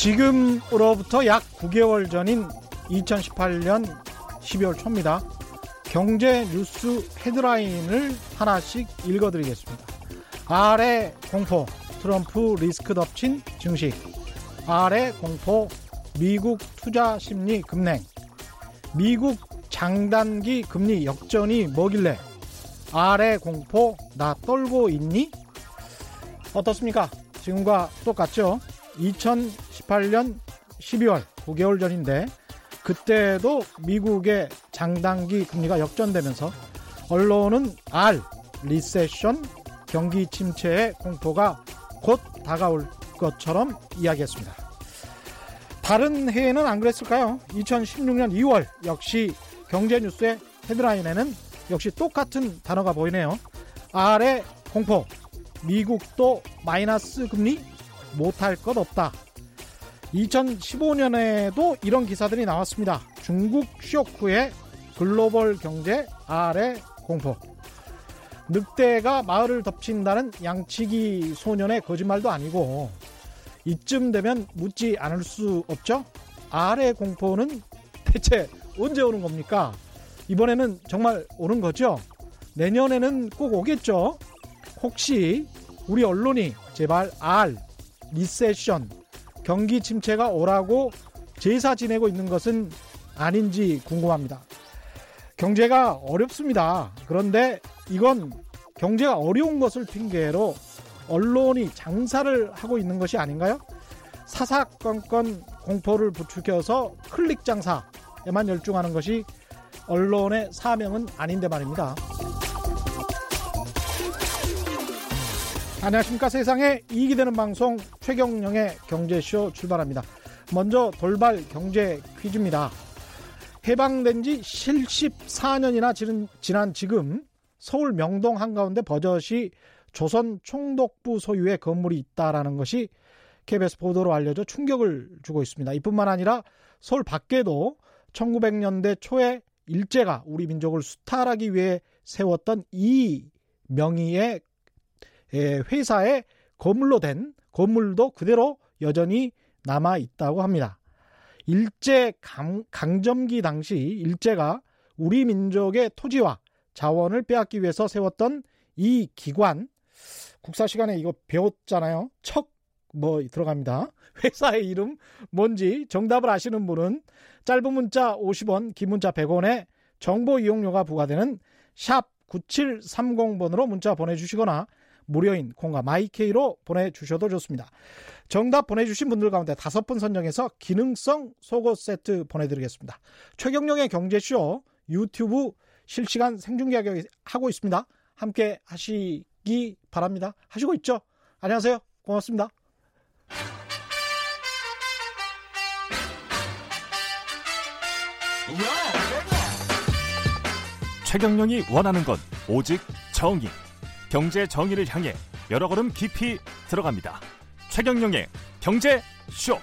지금으로부터 약 9개월 전인 2018년 12월 초입니다. 경제 뉴스 헤드라인을 하나씩 읽어드리겠습니다. 아래 공포, 트럼프 리스크 덮친 증식. 아래 공포, 미국 투자 심리 급냉. 미국 장단기 금리 역전이 뭐길래 아래 공포 나 떨고 있니? 어떻습니까? 지금과 똑같죠? 2018년 12월 9개월 전인데 그때도 미국의 장단기 금리가 역전되면서 언론은 R 리세션 경기 침체의 공포가 곧 다가올 것처럼 이야기했습니다. 다른 해에는 안 그랬을까요? 2016년 2월 역시 경제뉴스의 헤드라인에는 역시 똑같은 단어가 보이네요. R의 공포. 미국도 마이너스 금리 못할 것 없다. 2015년에도 이런 기사들이 나왔습니다. 중국 쇼크의 글로벌 경제 R의 공포. 늑대가 마을을 덮친다는 양치기 소년의 거짓말도 아니고 이쯤 되면 묻지 않을 수 없죠. R의 공포는 대체 언제 오는 겁니까? 이번에는 정말 오는 거죠? 내년에는 꼭 오겠죠? 혹시 우리 언론이 제발 R, 리세션, 경기 침체가 오라고 제사 지내고 있는 것은 아닌지 궁금합니다. 경제가 어렵습니다. 그런데 이건 경제가 어려운 것을 핑계로 언론이 장사를 하고 있는 것이 아닌가요? 사사건건 공포를 부추겨서 클릭 장사에만 열중하는 것이 언론의 사명은 아닌데 말입니다. 안녕하십니까 세상에 이익이 되는 방송 최경영의 경제쇼 출발합니다. 먼저 돌발 경제 퀴즈입니다. 해방된 지 74년이나 지난 지금 서울 명동 한가운데 버젓이 조선 총독부 소유의 건물이 있다라는 것이 KBS 보도로 알려져 충격을 주고 있습니다. 이뿐만 아니라 서울 밖에도 1900년대 초에 일제가 우리 민족을 수탈하기 위해 세웠던 이 명의의 회사의 건물로 된 건물도 그대로 여전히 남아 있다고 합니다. 일제 강 점기 당시 일제가 우리 민족의 토지와 자원을 빼앗기 위해서 세웠던 이 기관 국사 시간에 이거 배웠잖아요. 척 뭐 들어갑니다. 회사의 이름 뭔지 정답을 아시는 분은 짧은 문자 50원, 긴 문자 100원에 정보 이용료가 부과되는 샵 9730번으로 문자 보내주시거나 무료인 콩과 마이케이로 보내주셔도 좋습니다. 정답 보내주신 분들 가운데 다섯 분 선정해서 기능성 속옷 세트 보내드리겠습니다. 최경령의 경제쇼 유튜브 실시간 생중계 하고 있습니다. 함께 하시기 바랍니다. 하시고 있죠? 안녕하세요. 고맙습니다. 최경령이 원하는 건 오직 정의. 경제 정의를 향해 여러 걸음 깊이 들어갑니다. 최경령의 경제 쇼.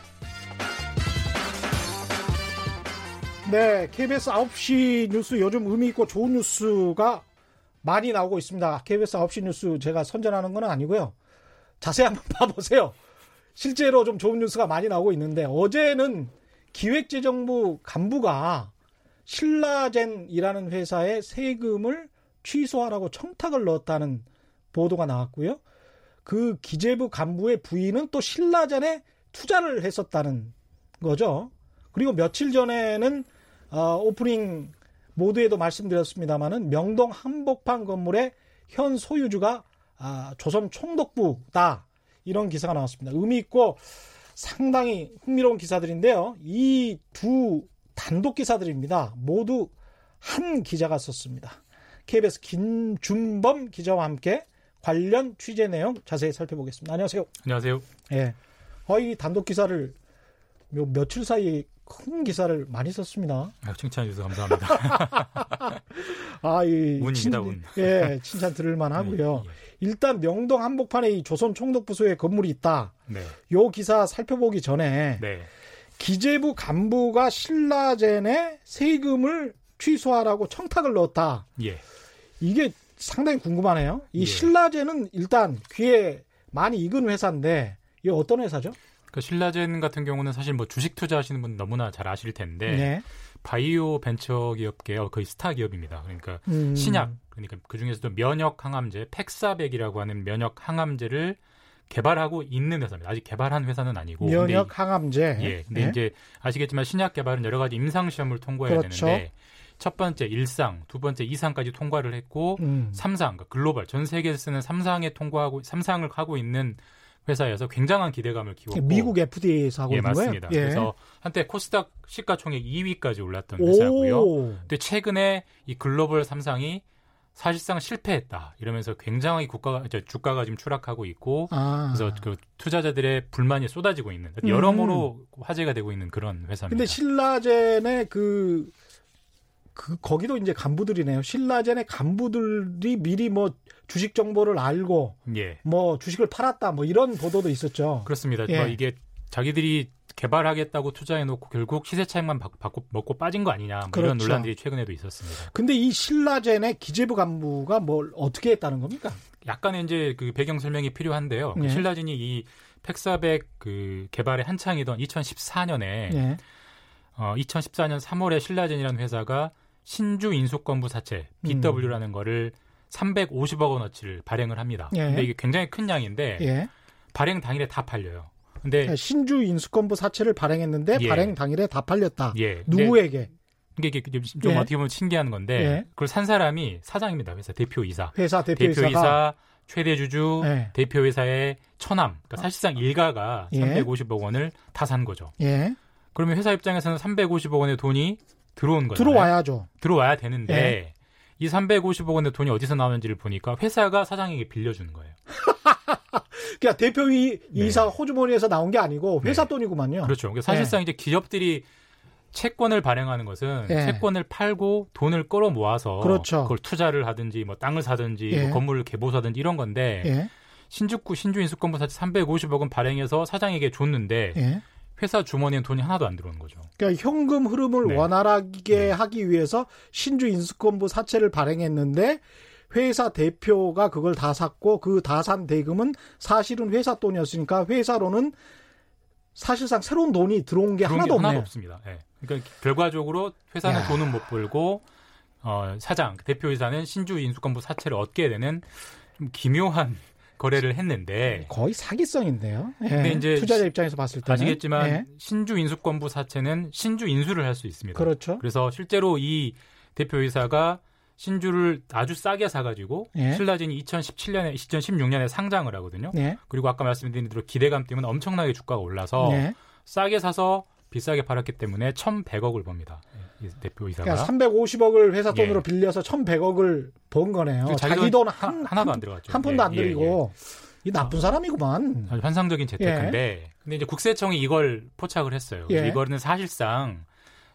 네, KBS 9시 뉴스 요즘 의미 있고 좋은 뉴스가 많이 나오고 있습니다. KBS 9시 뉴스 제가 선전하는 건 아니고요. 자세히 한번 봐보세요. 실제로 좀 좋은 뉴스가 많이 나오고 있는데 어제는 기획재정부 간부가 신라젠이라는 회사의 세금을 취소하라고 청탁을 넣었다는 보도가 나왔고요. 그 기재부 간부의 부인은 또 신라젠에 투자를 했었다는 거죠. 그리고 며칠 전에는 어, 오프닝 모두에도 말씀드렸습니다마는 명동 한복판 건물의 현 소유주가 아, 조선 총독부다 이런 기사가 나왔습니다. 의미 있고 상당히 흥미로운 기사들인데요. 이 두 단독 기사들입니다. 모두 한 기자가 썼습니다. KBS 김준범 기자와 함께 관련 취재 내용 자세히 살펴보겠습니다. 안녕하세요. 안녕하세요. 예. 어, 이 단독 기사를 요 며칠 사이에 큰 기사를 많이 썼습니다. 아, 칭찬해 주셔서 감사합니다. 아, 이 운입니다, 친, 운. 예, 칭찬 들을 만 하고요. 예, 예. 일단 명동 한복판에 이 조선 총독 부소의 건물이 있다. 네. 요 기사 살펴보기 전에 네. 기재부 간부가 신라젠에 세금을 취소하라고 청탁을 넣었다. 예. 이게 상당히 궁금하네요. 이 예. 신라젠은 일단 귀에 많이 익은 회사인데 이게 어떤 회사죠? 그 신라젠 같은 경우는 사실 뭐 주식 투자하시는 분 너무나 잘 아실 텐데 네. 바이오 벤처 기업계의 거의 스타 기업입니다. 그러니까 음. 신약 그러니까 그 중에서도 면역 항암제 팩사백이라고 하는 면역 항암제를 개발하고 있는 회사입니다. 아직 개발한 회사는 아니고 면역 항암제. 이, 예, 근데 예. 이제 아시겠지만 신약 개발은 여러 가지 임상 시험을 통과해야 그렇죠. 되는데 첫 번째 일상, 두 번째 이상까지 통과를 했고 음. 삼상, 그러니까 글로벌 전 세계에서 쓰는 삼상에 통과하고 삼상을 하고 있는 회사여서 굉장한 기대감을 키웠고 미국 FDA에서 하고 예, 있는? 맞습니다. 예. 그래서 한때 코스닥 시가총액 2위까지 올랐던 회사고요. 오. 근데 최근에 이 글로벌 삼상이 사실상 실패했다 이러면서 굉장히 국가가 주가가 지금 추락하고 있고 아. 그래서 그 투자자들의 불만이 쏟아지고 있는 음. 여러모로 화제가 되고 있는 그런 회사입니다. 근데 신라젠의 그, 그, 거기도 이제 간부들이네요. 신라젠의 간부들이 미리 뭐 주식 정보를 알고 예 뭐 주식을 팔았다 뭐 이런 보도도 있었죠. 그렇습니다. 예. 뭐 이게 자기들이 개발하겠다고 투자해놓고 결국 시세 차익만 받- 받고 먹고 빠진 거 아니냐 뭐 이런 그렇죠. 논란들이 최근에도 있었습니다. 근데 이 신라젠의 기재부 간부가 뭘 어떻게 했다는 겁니까? 약간의 이제 그 배경 설명이 필요한데요. 그 예. 신라진이 이 팩사백 그 개발에 한창이던 2014년에 예. 어, 2014년 3월에 신라젠이라는 회사가 신주 인수권부 사채 음. BW라는 거를 350억 원어치를 발행을 합니다. 예. 근데 이게 굉장히 큰 양인데 예. 발행 당일에 다 팔려요. 근데 신주 인수권부 사채를 발행했는데 예. 발행 당일에 다 팔렸다. 예. 누구에게? 이게 이게 좀, 좀 예. 어떻게 보면 신기한 건데 예. 그걸 산 사람이 사장입니다. 회사 대표이사. 회사 대표이사가 대표이사 최대 주주 예. 대표이사의 처남. 그러니까 사실상 일가가 예. 350억 원을 다 산 거죠. 예. 그러면 회사 입장에서는 350억 원의 돈이 들어온 거죠. 들어와야죠. 들어와야 되는데 예. 이 350억 원의 돈이 어디서 나오는지를 보니까 회사가 사장에게 빌려주는 거예요. 그러니까 대표이 네. 이사 호주머니에서 나온 게 아니고 회사 네. 돈이구만요. 그렇죠. 그러니까 사실상 이제 기업들이 채권을 발행하는 것은 예. 채권을 팔고 돈을 끌어 모아서 그렇죠. 그걸 투자를 하든지 뭐 땅을 사든지 예. 뭐 건물을 개보사든지 이런 건데 예. 신주구 신주 인수권부 사채 350억 원 발행해서 사장에게 줬는데 예. 회사 주머니엔 돈이 하나도 안 들어오는 거죠. 그러니까 현금 흐름을 네. 원활하게 네. 하기 위해서 신주 인수권부 사채를 발행했는데 회사 대표가 그걸 다 샀고 그 다 산 대금은 사실은 회사 돈이었으니까 회사로는 사실상 새로운 돈이 들어온 게 그런 하나도 게. 하나도 없습니다. 예. 그러니까 결과적으로 회사는 야. 돈은 못 벌고 어, 사장 대표이사는 신주 인수권부 사채를 얻게 되는 좀 기묘한 거래를 했는데 거의 사기성인데요. 예. 근데 이제 투자자 입장에서 봤을 때는 아시겠지만 예. 신주 인수권부 사채는 신주 인수를 할 수 있습니다. 그렇죠. 그래서 실제로 이 대표이사가 신주를 아주 싸게 사가지고 예. 신라진이 2017년에 2016년에 상장을 하거든요. 네. 그리고 아까 말씀드린 대로 기대감 때문에 엄청나게 주가가 올라서 네. 싸게 사서 비싸게 팔았기 때문에 1,100억을 법니다. 이 대표 이사가. 그러니까 350억을 회사 예. 돈으로 빌려서 1,100억을 번 거네요. 자기 돈돈 한, 하, 나도 안 들어갔죠. 한 푼도 예, 안 예, 들이고 이 나쁜 사람이구만. 아주 환상적인 재테크인데 근데 이제 국세청이 이걸 포착을 했어요. 예. 이거는 사실상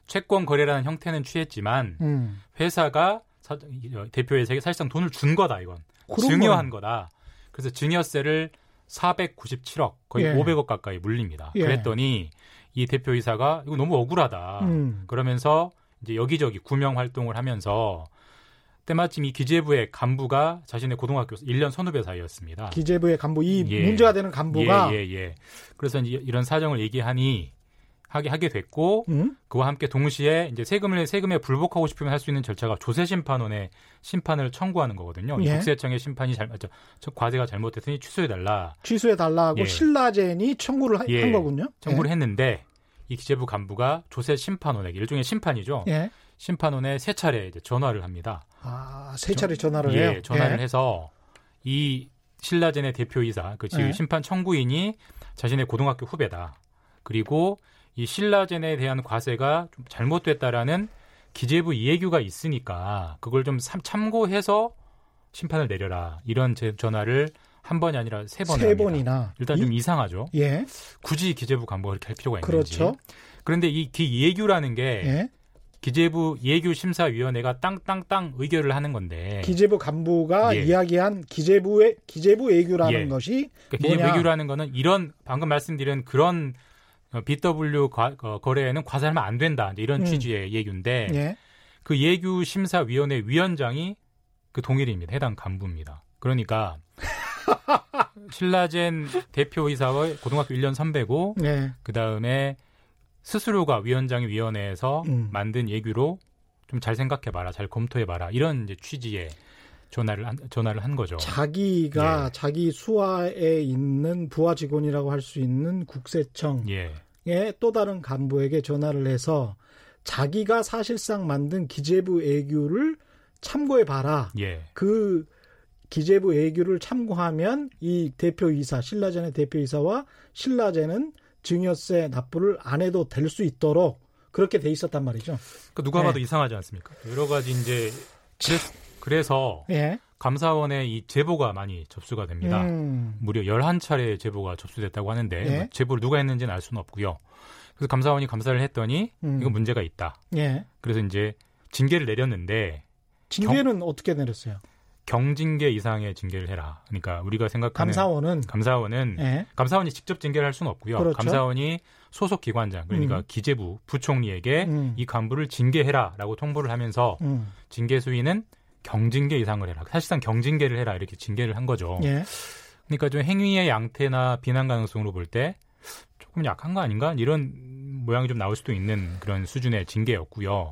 채권 거래라는 형태는 취했지만 음. 회사가 사- 이- 대표회사에게 사실상 돈을 준 거다 이건 증여한 거다. 그래서 증여세를 497억 거의 예. 500억 가까이 물립니다. 예. 그랬더니 이 대표이사가 이거 너무 억울하다. 음. 그러면서 이제 여기저기 구명 활동을 하면서 때마침 이 기재부의 간부가 자신의 고등학교 1년 선후배 사이였습니다. 기재부의 간부 이 예. 문제가 되는 간부가 예, 예, 예. 그래서 이제 이런 사정을 얘기하니 하게 하게 됐고 음? 그와 함께 동시에 이제 세금을 세금에 불복하고 싶으면 할 수 있는 절차가 조세 심판원의 심판을 청구하는 거거든요. 이 예. 국세청의 심판이 잘 저, 저 과세가 잘못됐으니 취소해 달라 취소해 달라고 예. 신라젠이 청구를 하- 예. 한 거군요. 청구를 했는데 이 기재부 간부가 조세 심판원에게 일종의 심판이죠. 예. 예. 심판원에 세 차례 이제 전화를 합니다. 아, 세 차례 전화를 예, 해요. 전화를 예. 해서 이 신라젠의 대표이사, 그 예. 심판 청구인이 자신의 고등학교 후배다. 그리고 이 신라젠에 대한 과세가 좀 잘못됐다라는 기재부 이해규가 있으니까 그걸 좀 참- 참고해서 심판을 내려라. 이런 제 전화를 한 번이 아니라 세 번을 세. 번이나. 일단 좀 이- 이상하죠. 예. 굳이 기재부 간부가 그렇게 할 필요가 있는지. 그렇죠. 그런데 이 기이해규라는 게 예. 기재부 이해규 심사위원회가 땅땅땅 의결을 하는 건데 기재부 간부가 예. 이야기한 기재부의 기재부 애교라는 예. 것이 그러니까 기재 뭐냐? 외교라는 거는 이런 방금 말씀드린 그런 어, BW 과- 어, 거래에는 과세하면 안 된다 이런 음. 취지의 예규인데 예. 그 예규 심사위원회 위원장이 그 동일입니다. 해당 간부입니다. 그러니까 신라젠 대표이사의 고등학교 1년 선배고 네. 그다음에 스스로가 위원장이 위원회에서 음. 만든 예규로 좀 잘 생각해봐라, 잘 검토해봐라 이런 이제 취지의 전화를 한, 전화를 한 거죠. 자기가 예. 자기 수하에 있는 부하 직원이라고 할 수 있는 국세청의 예, 또 다른 간부에게 전화를 해서 자기가 사실상 만든 기재부 애규를 참고해 봐라. 예, 그 기재부 애규를 참고하면 이 대표이사 신라젠의 대표이사와 신라젠은 증여세 납부를 안 해도 될 수 있도록 그렇게 돼 있었단 말이죠. 그 누가 봐도 네. 이상하지 않습니까? 여러 가지 이제 그래, 서 예. 감사원에 이 제보가 많이 접수가 됩니다. 음. 무려 11차례 제보가 접수됐다고 하는데 예. 뭐 제보를 누가 했는지는 알 수는 없고요. 그래서 감사원이 감사를 했더니 음. 이거 문제가 있다. 예. 그래서 이제 징계를 내렸는데 징계는 어떻게 내렸어요? 경징계 이상의 징계를 해라. 그러니까 우리가 생각하는 감사원은 감사원은 예. 감사원이 직접 징계를 할 수는 없고요. 그렇죠. 감사원이 소속 기관장 그러니까 음. 기재부 부총리에게 음. 이 간부를 징계해라라고 통보를 하면서 음. 징계 수위는 경징계 이상을 해라. 사실상 경징계를 해라 이렇게 징계를 한 거죠. 예. 그러니까 좀 행위의 양태나 비난 가능성으로 볼 때 조금 약한 거 아닌가 이런 모양이 좀 나올 수도 있는 그런 수준의 징계였고요.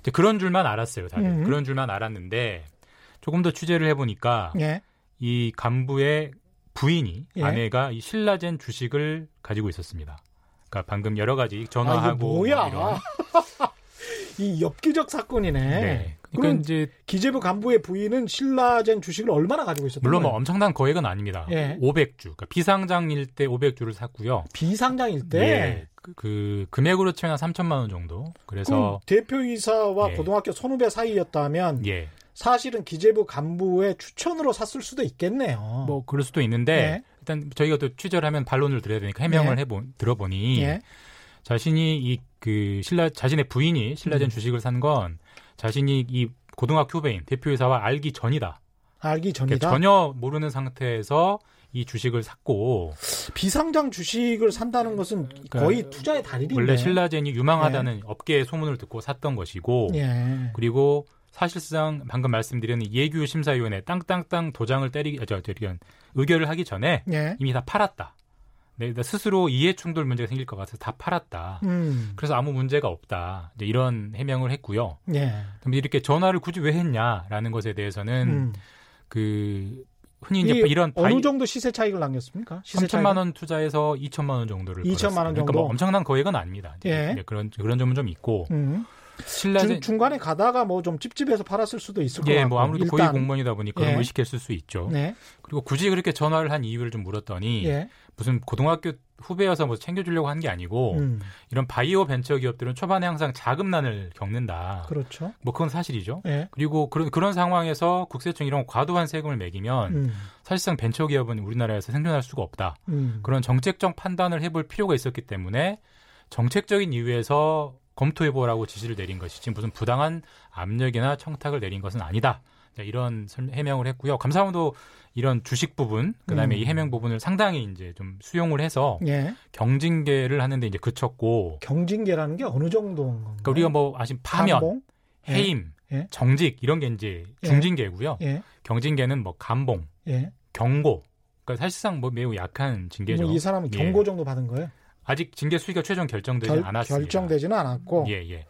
이제 그런 줄만 알았어요, 다들. 음. 그런 줄만 알았는데 조금 더 취재를 해보니까 예. 이 간부의 부인이 예. 아내가 이 신라젠 주식을 가지고 있었습니다. 그러니까 방금 여러 가지 아, 전화하고 뭐야? 뭐 이런 이 엽기적 사건이네. 네. 그러니까 이제 기재부 간부의 부인은 신라젠 주식을 얼마나 가지고 있었던 물론 뭐 거예요? 엄청난 거액은 아닙니다. 예. 500주, 그러니까 비상장일 때 500주를 샀고요. 비상장일 때 예, 그, 그 금액으로 치면 한 3천만 원 정도. 그래서 대표이사와 예. 고등학교 선후배 사이였다면 예, 사실은 기재부 간부의 추천으로 샀을 수도 있겠네요. 뭐 그럴 수도 있는데 예. 일단 저희가 또 취재를 하면 반론을 드려야 되니까 해명을 예. 해보 들어보니 예. 자신이 이 그 신라 자신의 부인이 신라젠 음. 주식을 산건 자신이 이 고등학교 후배인 대표이사와 알기 전이다. 알기 그러니까 전이다. 전혀 모르는 상태에서 이 주식을 샀고 비상장 주식을 산다는 것은 거의 투자의 달인인데. 원래 신라젠이 유망하다는 업계의 소문을 듣고 샀던 것이고 예. 그리고 사실상 방금 말씀드린 예규 심사위원회 땅땅땅 도장을 때리기 아, 저 저기 의결을 하기 전에 예. 이미 다 팔았다. 네, 스스로 이해 충돌 문제가 생길 것 같아서 다 팔았다. 음. 그래서 아무 문제가 없다. 이제 이런 해명을 했고요. 예. 그럼 이렇게 전화를 굳이 왜 했냐라는 것에 대해서는 음. 그 흔히 이제 이런 어느 바이 정도 시세 차익을 남겼습니까? 시세 3천만 원 투자해서 2천만 원 정도를 2천만 원 벌었어요. 그러니까 정도? 뭐 엄청난 거액은 아닙니다. 예. 그런 그런 점은 좀 있고 음. 신라젠 중, 중간에 가다가 뭐 좀 찝찝해서 팔았을 수도 있을 것 예, 같고. 뭐 아무래도 고위 일단, 공무원이다 보니까 예. 의식했을 수 있죠. 네. 그리고 굳이 그렇게 전화를 한 이유를 좀 물었더니 예. 무슨 고등학교 후배여서 뭐 챙겨주려고 한 게 아니고 음. 이런 바이오 벤처 기업들은 초반에 항상 자금난을 겪는다. 그렇죠. 뭐 그건 사실이죠. 예. 그리고 그런 그런 상황에서 국세청 이런 과도한 세금을 매기면 음. 사실상 벤처 기업은 우리나라에서 생존할 수가 없다. 음. 그런 정책적 판단을 해볼 필요가 있었기 때문에 정책적인 이유에서 검토해보라고 지시를 내린 것이지 무슨 부당한 압력이나 청탁을 내린 것은 아니다. 자, 이런 설- 해명을 했고요. 감사원도 이런 주식 부분, 그다음에 음. 이 해명 부분을 상당히 이제 좀 수용을 해서 예. 경징계를 하는데 이제 그쳤고, 경징계라는 게 어느 정도인 건가요? 그러니까 우리가 뭐 아신 파면, 감봉? 예. 해임, 예. 정직 이런 게 이제 예. 중징계고요. 예. 경징계는 뭐 감봉, 예. 경고. 그러니까 사실상 뭐 매우 약한 징계죠. 뭐 이 사람은 예. 경고 정도 받은 거예요? 아직 징계 수위가 최종 결정되지 결, 않았습니다. 결정되지는 않았고 예, 예.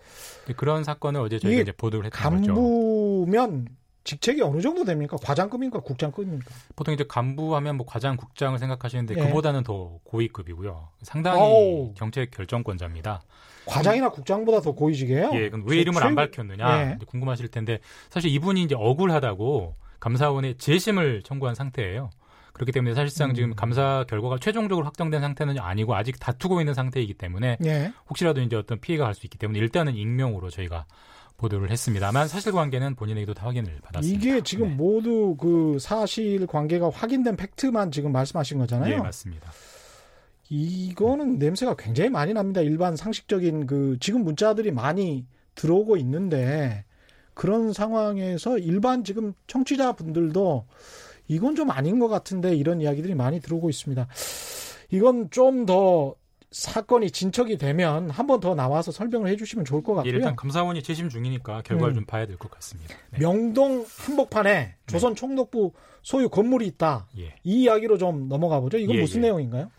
그런 사건을 어제 저희가 이제 보도를 했던 거죠. 간부면 직책이 어느 정도 됩니까? 과장급입니까? 국장급입니까? 보통 이제 간부하면 뭐 과장, 국장을 생각하시는데 예. 그보다는 더 고위급이고요. 상당히 어우. 정책 결정권자입니다. 과장이나 국장보다 더 고위직이에요? 예, 그럼 왜 이름을 최- 안 밝혔느냐 예. 궁금하실 텐데 사실 이분이 이제 억울하다고 감사원에 재심을 청구한 상태예요. 그렇기 때문에 사실상 음. 지금 감사 결과가 최종적으로 확정된 상태는 아니고 아직 다투고 있는 상태이기 때문에 예. 혹시라도 이제 어떤 피해가 갈 수 있기 때문에 일단은 익명으로 저희가 보도를 했습니다만 사실관계는 본인에게도 다 확인을 받았습니다. 이게 지금 네. 모두 그 사실 관계가 확인된 팩트만 지금 말씀하신 거잖아요. 예, 맞습니다. 이거는 냄새가 굉장히 많이 납니다. 일반 상식적인 그 지금 문자들이 많이 들어오고 있는데 그런 상황에서 일반 지금 청취자분들도 이건 좀 아닌 것 같은데 이런 이야기들이 많이 들어오고 있습니다. 이건 좀 더 사건이 진척이 되면 한 번 더 나와서 설명을 해주시면 좋을 것 예, 같고요. 일단 감사원이 재심 중이니까 결과를 음. 좀 봐야 될 것 같습니다. 네. 명동 한복판에 조선 총독부 소유 건물이 있다. 예. 이 이야기로 좀 넘어가 보죠. 이건 예, 무슨 예. 내용인가요?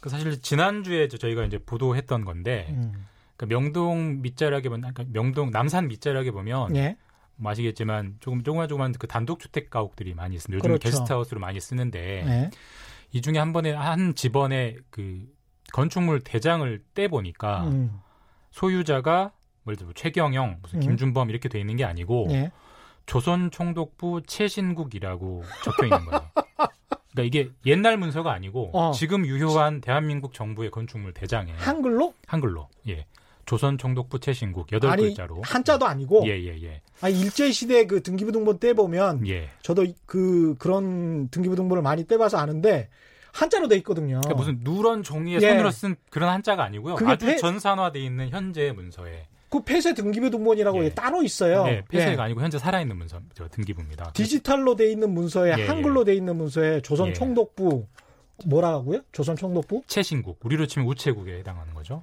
그 사실 지난주에 저- 저희가 이제 보도했던 건데 음. 그러니까 명동 밑자락에 보면 그러니까 명동 남산 밑자락에 보면 예. 뭐 아시겠지만 조금 조그만 조그만 그 단독 주택 가옥들이 많이 있습니다. 요즘 그렇죠. 게스트하우스로 많이 쓰는데 예. 이 중에 한 번에 한 집원의 그 건축물 대장을 떼 보니까 음. 소유자가 예를 들어 최경영, 무슨 음. 김준범 이렇게 돼 있는 게 아니고 예. 조선 총독부 최신국이라고 적혀 있는 거예요. 그러니까 이게 옛날 문서가 아니고 어. 지금 유효한 대한민국 정부의 건축물 대장에 한글로? 한글로 예 조선 총독부 최신국 여덟 아니 글자로 한자도 아니고 예예예 예, 아니 일제 시대 그 등기부 등본 떼 보면 예. 저도 그 그런 등기부 등본을 많이 떼봐서 아는데 한자로 돼 있거든요. 그러니까 무슨 누런 종이에 예. 손으로 쓴 그런 한자가 아니고요. 아주 폐- 전산화돼 있는 현재 문서에 그 폐쇄 등기부 등본이라고 예. 따로 있어요. 네, 폐쇄가 예. 아니고 현재 살아있는 문서 저 등기부입니다. 디지털로 돼 있는 문서에 예, 한글로 돼 있는 문서에 조선 예. 총독부 뭐라고요? 조선 총독부? 최신국 우리로 치면 우체국에 해당하는 거죠.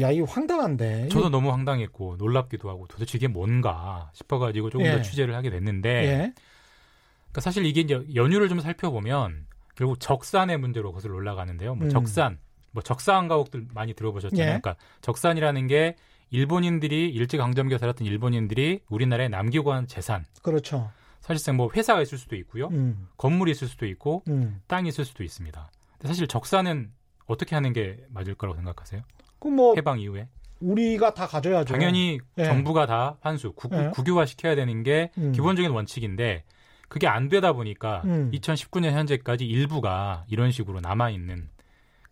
야, 이거 황당한데. 저도 너무 황당했고 놀랍기도 하고 도대체 이게 뭔가 싶어가지고 조금 예. 더 취재를 하게 됐는데 예. 그러니까 사실 이게 이제 연유를 좀 살펴보면 결국 적산의 문제로 거슬러 올라가는데요. 뭐 음. 적산, 뭐 적산 가옥들 많이 들어보셨잖아요. 예. 그러니까 적산이라는 게 일본인들이 일제 강점기에 살았던 일본인들이 우리나라에 남기고 한 재산. 그렇죠. 사실상 뭐 회사가 있을 수도 있고요, 음. 건물이 있을 수도 있고 음. 땅이 있을 수도 있습니다. 사실 적산은 어떻게 하는 게 맞을 거라고 생각하세요? 그뭐 해방 이후에 우리가 다 가져야죠. 당연히 예. 정부가 다 환수, 구, 예. 국유화 시켜야 되는 게 음. 기본적인 원칙인데 그게 안 되다 보니까 음. 2019년 현재까지 일부가 이런 식으로 남아 있는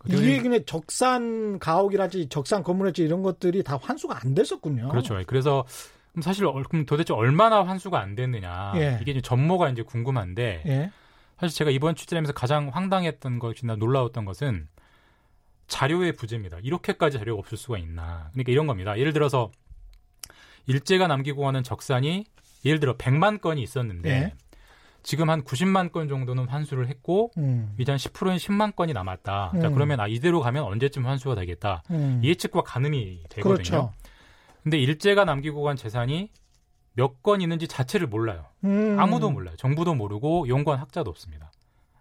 이게 그냥 적산 가옥이랄지 적산 건물이랄지 이런 것들이 다 환수가 안 됐었군요. 그렇죠. 그래서 사실 얼- 그럼 도대체 얼마나 환수가 안 됐느냐 예. 이게 이제 전모가 이제 궁금한데 예. 사실 제가 이번 취재하면서 가장 황당했던 것이나 놀라웠던 것은 자료의 부재입니다. 이렇게까지 자료가 없을 수가 있나. 그러니까 이런 겁니다. 예를 들어서 일제가 남기고 가는 적산이 예를 들어 100만 건이 있었는데 예. 지금 한 90만 건 정도는 환수를 했고 음. 이제 한 10%인 10만 건이 남았다. 자 음. 그러면 아 이대로 가면 언제쯤 환수가 되겠다. 음. 이 예측과 가늠이 되거든요. 그렇죠. 근데 일제가 남기고 간 재산이 몇 건 있는지 자체를 몰라요. 음. 아무도 몰라요. 정부도 모르고 연구한 학자도 없습니다.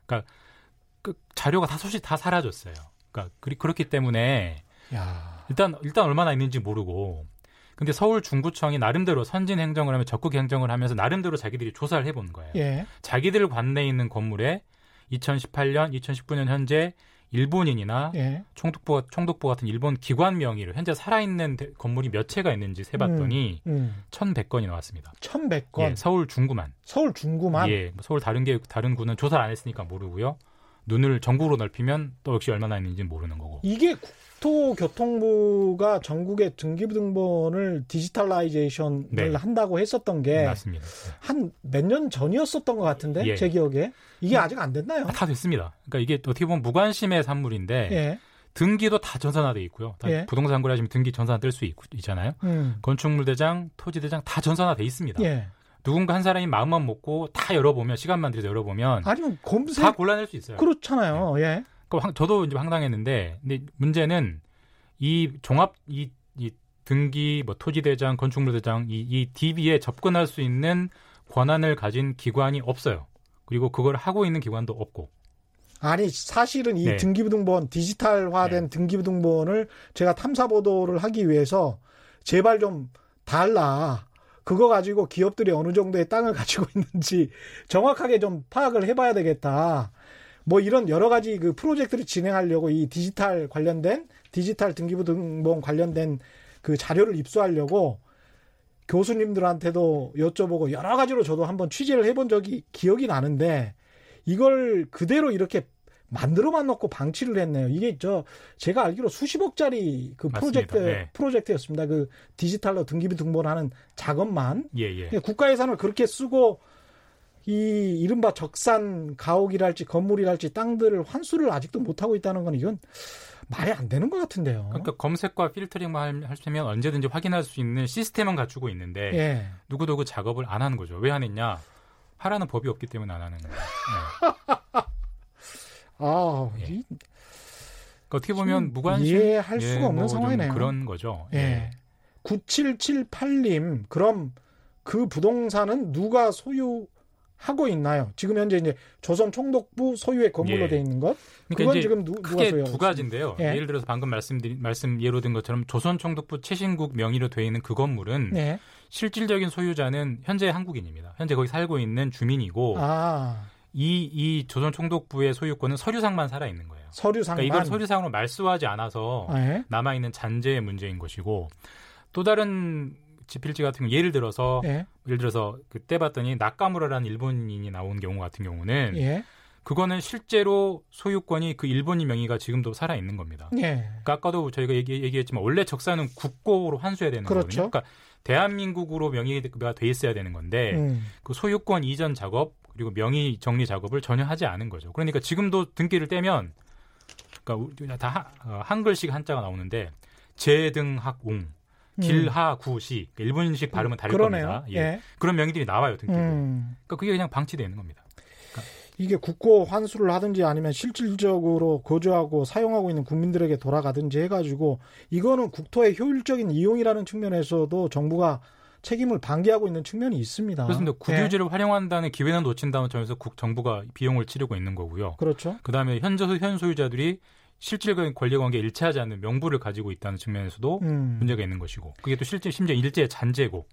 그러니까 그 자료가 다 소식 다 사라졌어요. 그러니까 그렇기 때문에 야. 일단 일단 얼마나 있는지 모르고 근데 서울 중구청이 나름대로 선진 행정을 하면 적극 행정을 하면서 나름대로 자기들이 조사를 해본 거예요. 예. 자기들 관내에 있는 건물에 2018년, 2019년 현재 일본인이나 예. 총독부 총독부 같은 일본 기관 명의로 현재 살아있는 대- 건물이 몇 채가 있는지 세봤더니 음. 1,100건이 나왔습니다. 1100건. 예, 서울 중구만. 서울 중구만. 예, 뭐 서울 다른 게 다른 구는 조사를 안 했으니까 모르고요. 눈을 전국으로 넓히면 또 역시 얼마나 있는지 모르는 거고. 이게 국토교통부가 전국의 등기부 등본을 digitalization을 네. 한다고 했었던 게 맞습니다. 한몇 년 전이었었던 것 같은데 예. 제 기억에 이게 아직 안 됐나요? 아, 다 됐습니다. 그러니까 이게 어떻게 보면 무관심의 산물인데 예. 등기도 다 전산화돼 있고요. 다 예. 부동산 거래하시면 등기 전산화 뗄 수 있잖아요. 음. 건축물 대장, 토지 대장 다 전산화돼 있습니다. 예. 누군가 한 사람이 마음만 먹고 다 열어보면 시간만 들여서 열어보면 아니면 검색 다 골라낼 수 있어요. 그렇잖아요. 예. 그 황- 저도 이제 황당했는데, 근데 문제는 이 종합 이, 이 등기 뭐 토지 대장, 건축물 대장 이, 이 DB에 접근할 수 있는 권한을 가진 기관이 없어요. 그리고 그걸 하고 있는 기관도 없고. 아니 사실은 이 네. 등기부 등본 디지털화된 등기부 등본을 제가 탐사 보도를 하기 위해서 제발 좀 달라. 그거 가지고 기업들이 어느 정도의 땅을 가지고 있는지 정확하게 좀 파악을 해봐야 되겠다. 뭐 이런 여러 가지 그 프로젝트를 진행하려고 이 디지털 관련된 디지털 등기부 등본 관련된 그 자료를 입수하려고 교수님들한테도 여쭤보고 여러 가지로 저도 한번 취재를 해본 적이 기억이 나는데 이걸 그대로 이렇게 만들어만 놓고 방치를 했네요. 이게 저 제가 알기로 수십억짜리 그. 프로젝트 네. 프로젝트였습니다. 그 디지털로 등기부 등본하는 작업만 예, 예. 그러니까 국가 예산을 그렇게 쓰고 이 이른바 적산 가옥이랄지 건물이랄지 땅들을 환수를 아직도 못 하고 있다는 건 이건 말이 안 되는 것 같은데요. 그러니까 검색과 필터링만 할- 하시면 언제든지 확인할 수 있는 시스템은 갖추고 있는데 예. 누구도 그 작업을 안 하는 거죠. 왜 안 했냐? 하라는 법이 없기 때문에 안 하는 거예요. 예. 아, 예. 이- 그러니까 어떻게 보면 무관심 이해할 수가 예, 없는 뭐 상황이네요. 그런 거죠. 예. 예. 9778님 그럼 그 부동산은 누가 소유 하고 있나요? 지금 현재 이제 조선 총독부 소유의 건물로 예. 돼 있는 것. 그러니까 그건 지금 누, 크게 두 가지인데요. 예. 를 들어서 방금 말씀드린 말씀 예로 든 것처럼 조선 총독부 최신국 명의로 돼 있는 그 건물은 예. 실질적인 소유자는 현재 한국인입니다. 현재 거기 살고 있는 주민이고 아. 이, 이 조선 총독부의 소유권은 서류상만 살아 있는 거예요. 서류상만. 그러니까 이건 서류상으로 말소하지 않아서 예. 남아 있는 잔재의 문제인 것이고 또 다른 지필지 같은 경우 예를 들어서 예. 예를 들어서 그때 봤더니 나카무라라는 일본인이 나온 경우 같은 경우는 예. 그거는 실제로 소유권이 그 일본인 명의가 지금도 살아 있는 겁니다. 예. 그러니까 아까도 저희가 얘기, 얘기 했지만 원래 적사는 국고로 환수해야 되는 그렇죠. 거거든요. 그러니까 대한민국으로 명의가 돼 있어야 되는 건데 음. 그 소유권 이전 작업 그리고 명의 정리 작업을 전혀 하지 않은 거죠. 그러니까 지금도 등기를 떼면 그러니까 다 어, 한글식 한자가 나오는데 제등학웅 음. 길하구시 그러니까 일본식 발음은 다를 그러네요. 겁니다. 예. 예. 그런 명의들이 나와요 등기로. 음. 그러니까 그게 그냥 방치되어 있는 겁니다. 그러니까 이게 국고 환수를 하든지 아니면 실질적으로 거주하고 사용하고 있는 국민들에게 돌아가든지 해가지고 이거는 국토의 효율적인 이용이라는 측면에서도 정부가 책임을 방기하고 있는 측면이 있습니다. 그렇습니다. 국유지를 네. 활용한다는 기회는 놓친다는 점에서 국 정부가 비용을 치르고 있는 거고요. 그렇죠. 그다음에 현재 현 소유자들이 실질적인 권리 관계 일치하지 않는 명부를 가지고 있다는 측면에서도 음. 문제가 있는 것이고 그게 또 실제 심지어 일제 잔재고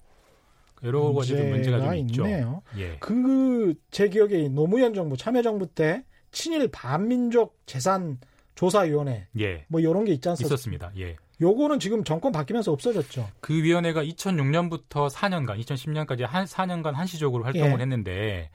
여러 가지 좀 문제가 좀 있죠. 있네요. 예. 그 제 기억에 노무현 정부 참여정부 때 친일 반민족 재산 조사위원회 예. 뭐 이런 게 있지 않습니까? 있었습니다. 예. 요거는 지금 정권 바뀌면서 없어졌죠. 그 위원회가 2006년부터 4년간, 2010년까지 한 4년간 한시적으로 활동을 예. 했는데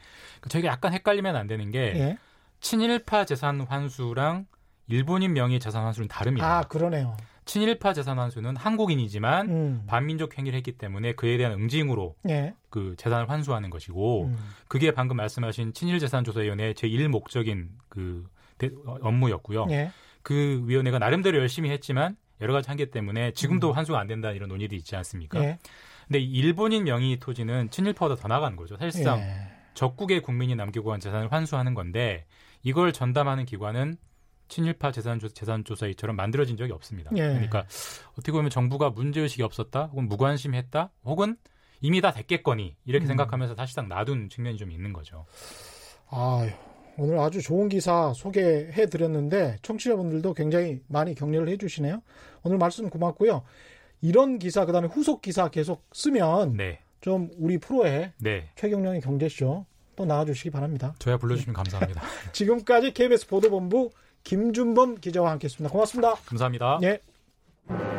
저희가 약간 헷갈리면 안 되는 게 예. 친일파 재산 환수랑 일본인 명의 재산 환수는 다릅니다. 아, 그러네요. 친일파 재산 환수는 한국인이지만 음. 반민족 행위를 했기 때문에 그에 대한 응징으로 예. 그 재산을 환수하는 것이고 음. 그게 방금 말씀하신 친일 재산 조사위원회 제1 목적인 그 업무였고요. 예. 그 위원회가 나름대로 열심히 했지만 여러 가지 한계 때문에 지금도 음. 환수가 안 된다 이런 논의도 있지 않습니까? 예. 근데 일본인 명의 토지는 친일파보다 더 나가는 거죠. 사실상 예. 적국의 국민이 남기고 간 재산을 환수하는 건데 이걸 전담하는 기관은 친일파 재산조, 재산조사위처럼 만들어진 적이 없습니다. 예. 그러니까 어떻게 보면 정부가 문제의식이 없었다 혹은 무관심했다 혹은 이미 다 됐겠거니 이렇게 음. 생각하면서 사실상 놔둔 측면이 좀 있는 거죠. 아 오늘 아주 좋은 기사 소개해 드렸는데 청취자분들도 굉장히 많이 격려를 해 주시네요. 오늘 말씀 고맙고요. 이런 기사 그다음에 후속 기사 계속 쓰면 네. 좀 우리 프로에 네. 최경령의 경제쇼 또 나와주시기 바랍니다. 저야 불러주시면 네. 감사합니다. 지금까지 KBS 보도본부 김준범 기자와 함께했습니다. 고맙습니다. 감사합니다. 예.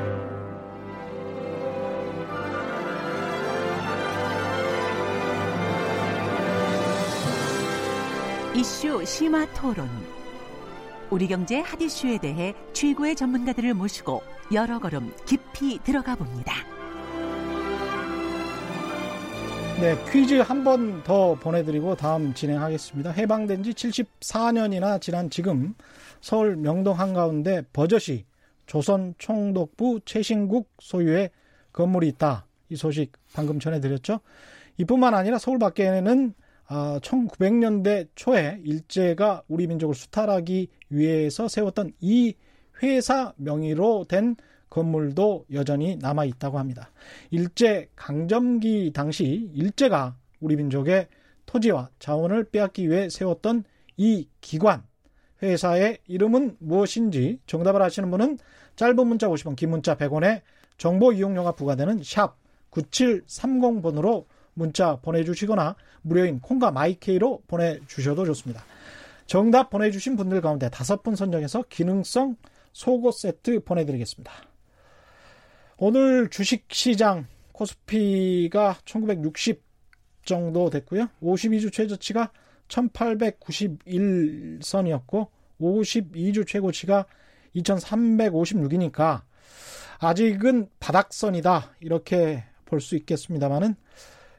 이슈 심화 토론. 우리 경제 핫 이슈에 대해 최고의 전문가들을 모시고 여러 걸음 깊이 들어가 봅니다. 네, 퀴즈 한 번 더 보내드리고 다음 진행하겠습니다. 해방된 지 74년이나 지난 지금 서울 명동 한가운데 버젓이 조선 총독부 최신국 소유의 건물이 있다. 이 소식 방금 전해드렸죠. 이뿐만 아니라 서울 밖에는 1900년대 아, 초에 일제가 우리 민족을 수탈하기 위해서 세웠던 이 회사 명의로 된 건물도 여전히 남아 있다고 합니다. 일제 강점기 당시 일제가 우리 민족의 토지와 자원을 빼앗기 위해 세웠던 이 기관 회사의 이름은 무엇인지 정답을 아시는 분은 짧은 문자 50원, 긴 문자 100원에 정보 이용료가 부과되는 샵 9730번으로 문자 보내주시거나 무료인 콩과 마이케이로 보내주셔도 좋습니다. 정답 보내주신 분들 가운데 다섯 분 선정해서 기능성 속옷 세트 보내드리겠습니다. 오늘 주식시장 코스피가 1960 정도 됐고요. 52주 최저치가 1891선이었고 52주 최고치가 2356이니까 아직은 바닥선이다 이렇게 볼 수 있겠습니다만은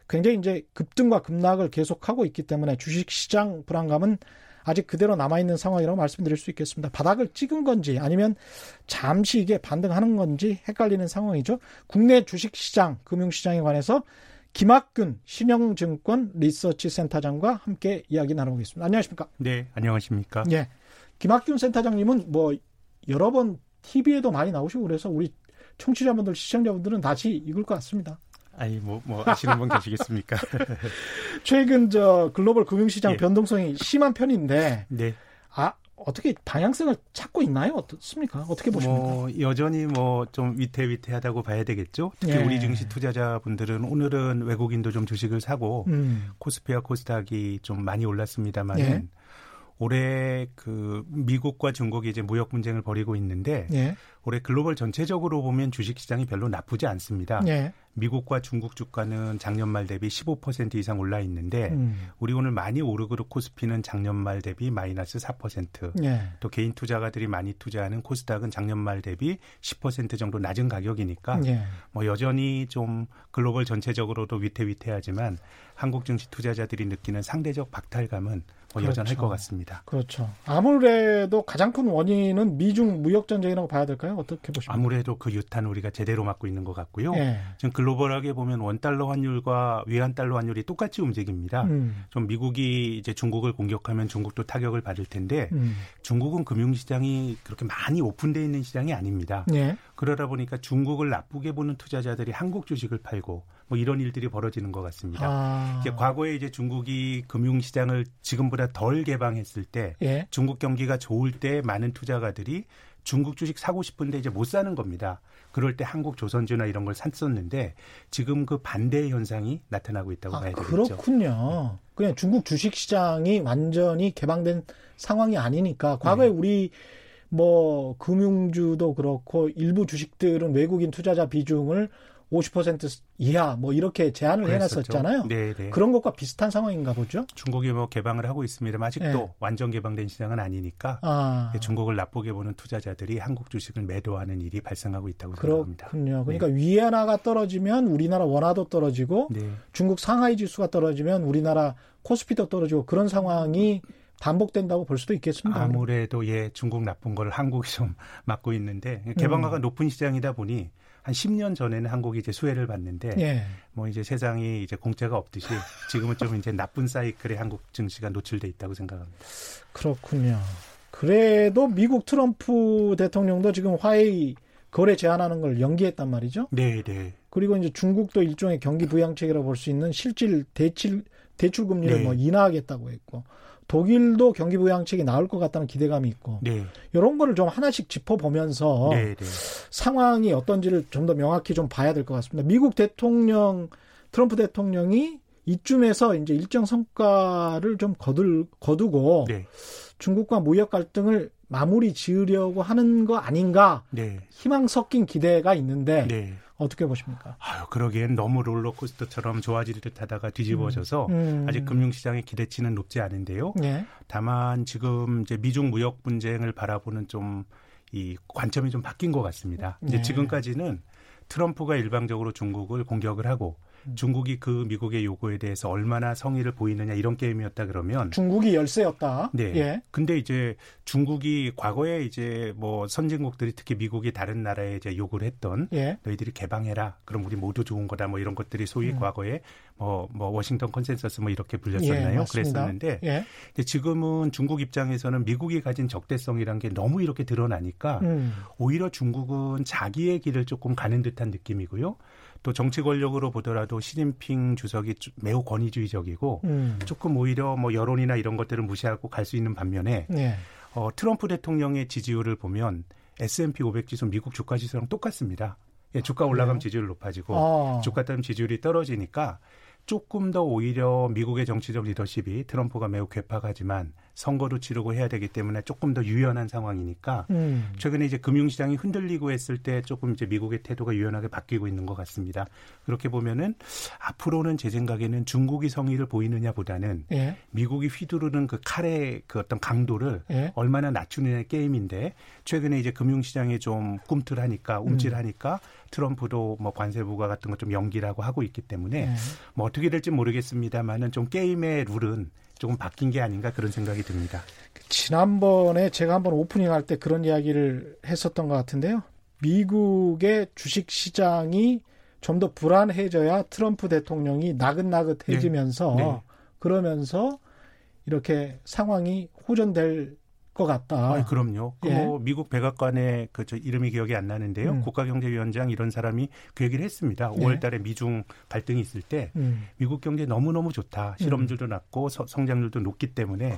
굉장히 이제 급등과 급락을 계속하고 있기 때문에 주식 시장 불안감은 아직 그대로 남아있는 상황이라고 말씀드릴 수 있겠습니다. 바닥을 찍은 건지 아니면 잠시 이게 반등하는 건지 헷갈리는 상황이죠. 국내 주식시장, 금융시장에 관해서 김학균 신영증권 리서치 센터장과 함께 이야기 나눠보겠습니다. 안녕하십니까? 네, 안녕하십니까? 예. 김학균 센터장님은 뭐 여러 번 TV에도 많이 나오시고 그래서 우리 청취자분들, 시청자분들은 다시 읽을 것 같습니다. 아니 뭐, 뭐 아시는 분 계시겠습니까? 최근 저 글로벌 금융시장 예. 변동성이 심한 편인데 네. 아 어떻게 방향성을 찾고 있나요? 어떻습니까? 어떻게 보십니까? 뭐 여전히 뭐 좀 위태위태하다고 봐야 되겠죠. 특히 예. 우리 증시 투자자분들은 오늘은 외국인도 좀 주식을 사고 음, 코스피와 코스닥이 좀 많이 올랐습니다만은 예. 올해 그 미국과 중국이 이제 무역 분쟁을 벌이고 있는데 예, 올해 글로벌 전체적으로 보면 주식 시장이 별로 나쁘지 않습니다. 예, 미국과 중국 주가는 작년 말 대비 15% 이상 올라 있는데 음, 우리 오늘 많이 오르고 코스피는 작년 말 대비 마이너스 4%. 예, 또 개인 투자가들이 많이 투자하는 코스닥은 작년 말 대비 10% 정도 낮은 가격이니까 예. 뭐 여전히 좀 글로벌 전체적으로도 위태위태하지만 한국 증시 투자자들이 느끼는 상대적 박탈감은 뭐 여전할 그렇죠. 것 같습니다. 그렇죠. 아무래도 가장 큰 원인은 미중 무역 전쟁이라고 봐야 될까요? 어떻게 보십니까? 아무래도 그 유탄 우리가 제대로 맞고 있는 것 같고요. 예. 지금 글로벌하게 보면 원 달러 환율과 위안 달러 환율이 똑같이 움직입니다. 음, 좀 미국이 이제 중국을 공격하면 중국도 타격을 받을 텐데 음, 중국은 금융 시장이 그렇게 많이 오픈되어 있는 시장이 아닙니다. 예. 그러다 보니까 중국을 나쁘게 보는 투자자들이 한국 주식을 팔고 뭐 이런 일들이 벌어지는 것 같습니다. 아, 이제 과거에 이제 중국이 금융시장을 지금보다 덜 개방했을 때 예. 중국 경기가 좋을 때 많은 투자가들이 중국 주식 사고 싶은데 이제 못 사는 겁니다. 그럴 때 한국 조선주나 이런 걸 샀었는데 지금 그 반대의 현상이 나타나고 있다고 아, 봐야 되겠죠. 그렇군요. 그냥 중국 주식 시장이 완전히 개방된 상황이 아니니까 과거에 네. 우리 뭐 금융주도 그렇고 일부 주식들은 외국인 투자자 비중을 50% 이하 뭐 이렇게 제한을 그랬었죠. 해놨었잖아요. 네, 네. 그런 것과 비슷한 상황인가 보죠. 중국이 뭐 개방을 하고 있습니다만 아직도 네. 완전 개방된 시장은 아니니까 아, 중국을 나쁘게 보는 투자자들이 한국 주식을 매도하는 일이 발생하고 있다고 생각합니다. 그렇군요. 그러니까 위안화가 떨어지면 우리나라 원화도 떨어지고 네. 중국 상하이 지수가 떨어지면 우리나라 코스피도 떨어지고 그런 상황이 반복된다고 볼 수도 있겠습니다. 아무래도 예 중국 나쁜 걸 한국이 좀 맡고 있는데 개방화가 음. 높은 시장이다 보니 한 10년 전에는 한국이 이제 수혜를 받는데 예. 뭐 이제 세상이 이제 공짜가 없듯이 지금은 좀 이제 나쁜 사이클에 한국 증시가 노출돼 있다고 생각합니다. 그렇군요. 그래도 미국 트럼프 대통령도 지금 화웨이 거래 제한하는 걸 연기했단 말이죠. 네, 네. 그리고 이제 중국도 일종의 경기 부양책이라고 볼 수 있는 실질 대출 대출 금리를 네. 뭐 인하하겠다고 했고 독일도 경기 부양책이 나올 것 같다는 기대감이 있고 네. 이런 거를 좀 하나씩 짚어보면서 네, 네. 상황이 어떤지를 좀 더 명확히 좀 봐야 될 것 같습니다. 미국 대통령 트럼프 대통령이 이쯤에서 이제 일정 성과를 좀 거둘 거두고 네. 중국과 무역 갈등을 마무리 지으려고 하는 거 아닌가 네. 희망 섞인 기대가 있는데 네. 어떻게 보십니까? 아유, 그러기엔 너무 롤러코스터처럼 좋아질 듯 하다가 뒤집어져서 음. 아직 금융시장의 기대치는 높지 않은데요. 예. 다만 지금 이제 미중 무역 분쟁을 바라보는 좀 이 관점이 좀 바뀐 것 같습니다. 이제 네. 지금까지는 트럼프가 일방적으로 중국을 공격을 하고 음. 중국이 그 미국의 요구에 대해서 얼마나 성의를 보이느냐 이런 게임이었다 그러면 중국이 열세였다. 네. 예. 근데 이제 중국이 과거에 이제 뭐 선진국들이 특히 미국이 다른 나라에 이제 요구를 했던 예. 너희들이 개방해라. 그럼 우리 모두 좋은 거다. 뭐 이런 것들이 소위 음. 과거에 뭐, 뭐 워싱턴 컨센서스 뭐 이렇게 예, 불렸었나요? 맞습니다. 그랬었는데 예. 근데 지금은 중국 입장에서는 미국이 가진 적대성이란 게 너무 이렇게 드러나니까 음. 오히려 중국은 자기의 길을 조금 가는 듯한 느낌이고요. 또 정치 권력으로 보더라도 시진핑 주석이 주- 매우 권위주의적이고 음. 조금 오히려 뭐 여론이나 이런 것들을 무시하고 갈 수 있는 반면에 예. 어, 트럼프 대통령의 지지율을 보면 S&P 500 지수 미국 주가 지수랑 똑같습니다. 예, 주가 올라가면 그래요? 지지율 높아지고 아. 주가 따르면 지지율이 떨어지니까 조금 더 오히려 미국의 정치적 리더십이 트럼프가 매우 괴팍하지만 선거도 치르고 해야 되기 때문에 조금 더 유연한 상황이니까 음. 최근에 이제 금융시장이 흔들리고 했을 때 조금 이제 미국의 태도가 유연하게 바뀌고 있는 것 같습니다. 그렇게 보면은 앞으로는 제 생각에는 중국이 성의를 보이느냐보다는 예. 미국이 휘두르는 그 칼의 그 어떤 강도를 예. 얼마나 낮추느냐의 게임인데 최근에 이제 금융시장이 좀 꿈틀하니까 움찔하니까 트럼프도 뭐 관세 부과 같은 거좀 연기라고 하고 있기 때문에 예. 뭐 어떻게 될지 모르겠습니다만은 좀 게임의 룰은 조금 바뀐 게 아닌가 그런 생각이 듭니다. 지난번에 제가 한번 오프닝 할 때 그런 이야기를 했었던 것 같은데요. 미국의 주식 시장이 좀 더 불안해져야 트럼프 대통령이 나긋나긋해지면서 네. 네. 그러면서 이렇게 상황이 호전될 것 같다. 아, 그럼요. 그 예. 뭐 미국 백악관의 그 저 이름이 기억이 안 나는데요. 음. 국가경제위원장 이런 사람이 그 얘기를 했습니다. 네. 5월달에 미중 갈등이 있을 때 음. 미국 경제 너무 너무 좋다. 실업률도 낮고 서- 성장률도 높기 때문에?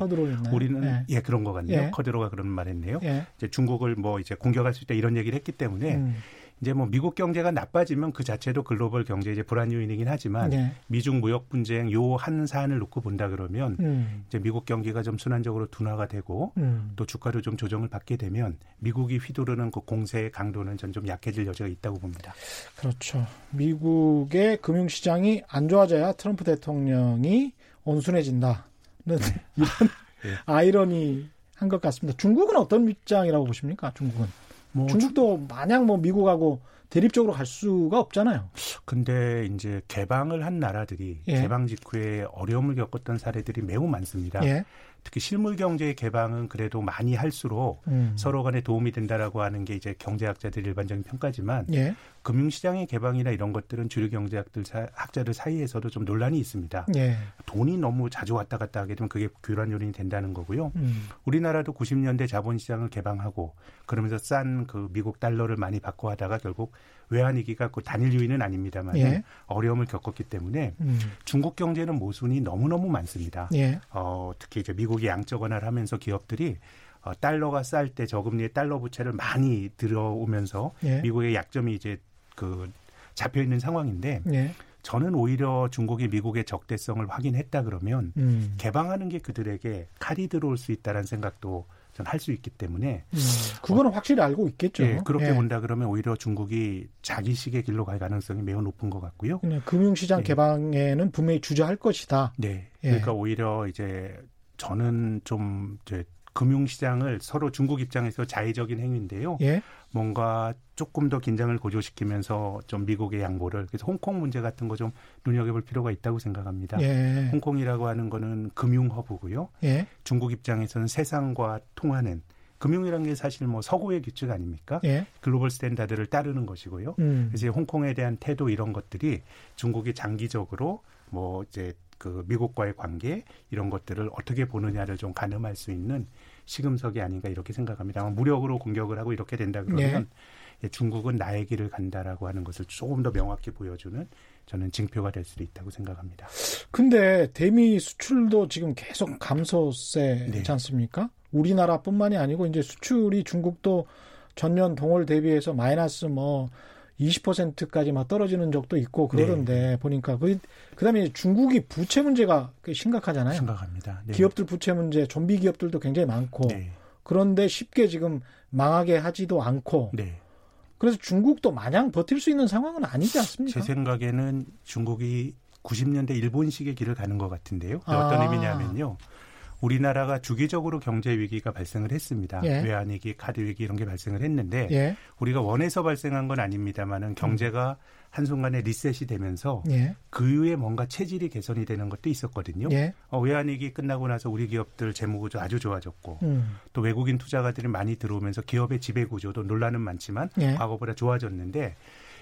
우리는 예. 예, 그런 것 같네요. 예. 커드로가 그런 말했네요. 예. 이제 중국을 뭐 이제 공격할 수 있다 이런 얘기를 했기 때문에 음. 이제 뭐 미국 경제가 나빠지면 그 자체도 글로벌 경제 이제 불안 요인이긴 하지만 예. 미중 무역 분쟁 요 한 사안을 놓고 본다 그러면 음. 이제 미국 경기가 좀 순환적으로 둔화가 되고 음. 또 주가도 좀 조정을 받게 되면 미국이 휘두르는 그 공세의 강도는 전 좀 약해질 여지가 있다고 봅니다. 그렇죠. 미국의 금융시장이 안 좋아져야 트럼프 대통령이 온순해진다는 이런 예. 아이러니 한 것 같습니다. 중국은 어떤 입장이라고 보십니까? 중국은 뭐 중국도 마냥 뭐 미국하고 대립적으로 갈 수가 없잖아요. 근데 이제 개방을 한 나라들이 예. 개방 직후에 어려움을 겪었던 사례들이 매우 많습니다. 예. 특히 실물 경제의 개방은 그래도 많이 할수록 음. 서로 간에 도움이 된다라고 하는 게 이제 경제학자들 일반적인 평가지만 예. 금융시장의 개방이나 이런 것들은 주류 경제학들 사, 학자들 사이에서도 좀 논란이 있습니다. 예. 돈이 너무 자주 왔다 갔다 하게 되면 그게 교란 요인이 된다는 거고요. 음. 우리나라도 90년대 자본시장을 개방하고 그러면서 싼 그 미국 달러를 많이 받고 하다가 결국 외환위기가 그 단일 요인은 아닙니다만 예. 어려움을 겪었기 때문에 음. 중국 경제는 모순이 너무너무 많습니다. 예. 어, 특히 이제 미국이 양적 완화를 하면서 기업들이 어, 달러가 쌀 때 저금리의 달러 부채를 많이 들어오면서 예. 미국의 약점이 이제 그 잡혀 있는 상황인데 예. 저는 오히려 중국이 미국의 적대성을 확인했다 그러면 음. 개방하는 게 그들에게 칼이 들어올 수 있다라는 생각도 전 할 수 있기 때문에 음. 그거는 확실히 알고 있겠죠. 예, 그렇게 예. 본다 그러면 오히려 중국이 자기식의 길로 갈 가능성이 매우 높은 것 같고요. 그냥 금융시장 예. 개방에는 분명히 주저할 것이다. 네. 예. 그러니까 오히려 이제 저는 좀 이제 금융시장을 서로 중국 입장에서 자의적인 행위인데요. 예. 뭔가 조금 더 긴장을 고조시키면서 좀 미국의 양보를 그래서 홍콩 문제 같은 거 좀 눈여겨볼 필요가 있다고 생각합니다. 예. 홍콩이라고 하는 거는 금융 허브고요. 예. 중국 입장에서는 세상과 통하는 금융이라는 게 사실 뭐 서구의 규칙 아닙니까? 예. global standard를 따르는 것이고요. 음. 그래서 홍콩에 대한 태도 이런 것들이 중국이 장기적으로 뭐 이제 그 미국과의 관계 이런 것들을 어떻게 보느냐를 좀 가늠할 수 있는 시금석이 아닌가 이렇게 생각합니다. 무력으로 공격을 하고 이렇게 된다 그러면 예, 중국은 나의 길을 간다라고 하는 것을 조금 더 명확히 보여주는 저는 징표가 될 수도 있다고 생각합니다. 근데 대미 수출도 지금 계속 감소세지 네. 않습니까? 우리나라뿐만이 아니고 이제 수출이 중국도 전년 동월 대비해서 마이너스 뭐 20%까지 막 떨어지는 적도 있고 그러던데 네. 보니까 그 그다음에 중국이 부채 문제가 꽤 심각하잖아요. 생각합니다. 네. 기업들 부채 문제, 좀비 기업들도 굉장히 많고 네. 그런데 쉽게 지금 망하게 하지도 않고 네. 그래서 중국도 마냥 버틸 수 있는 상황은 아니지 않습니까? 제 생각에는 중국이 90년대 일본식의 길을 가는 것 같은데요. 아. 어떤 의미냐면요. 우리나라가 주기적으로 경제 위기가 발생을 했습니다. 예. 외환 위기, 카드 위기 이런 게 발생을 했는데 예, 우리가 원해서 발생한 건 아닙니다만은 경제가 한순간에 리셋이 되면서 예, 그 이후에 뭔가 체질이 개선이 되는 것도 있었거든요. 예, 어, 외환 위기 끝나고 나서 우리 기업들 재무 구조 아주 좋아졌고 음, 또 외국인 투자가들이 많이 들어오면서 기업의 지배 구조도 논란은 많지만 예. 과거보다 좋아졌는데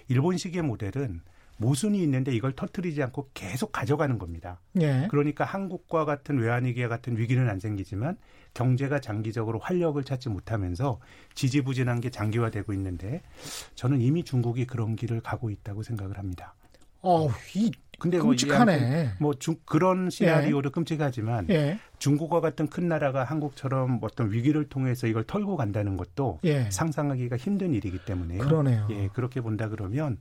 일본식의 모델은 모순이 있는데 이걸 터트리지 않고 계속 가져가는 겁니다. 예, 그러니까 한국과 같은 외환위기와 같은 위기는 안 생기지만 경제가 장기적으로 활력을 찾지 못하면서 지지부진한 게 장기화되고 있는데 저는 이미 중국이 그런 길을 가고 있다고 생각을 합니다. 어우, 이 근데 뭐 끔찍하네. 뭐 중, 그런 시나리오도 끔찍하지만 예, 중국과 같은 큰 나라가 한국처럼 어떤 위기를 통해서 이걸 털고 간다는 것도 예, 상상하기가 힘든 일이기 때문에요. 그러네요. 예, 그렇게 본다 그러면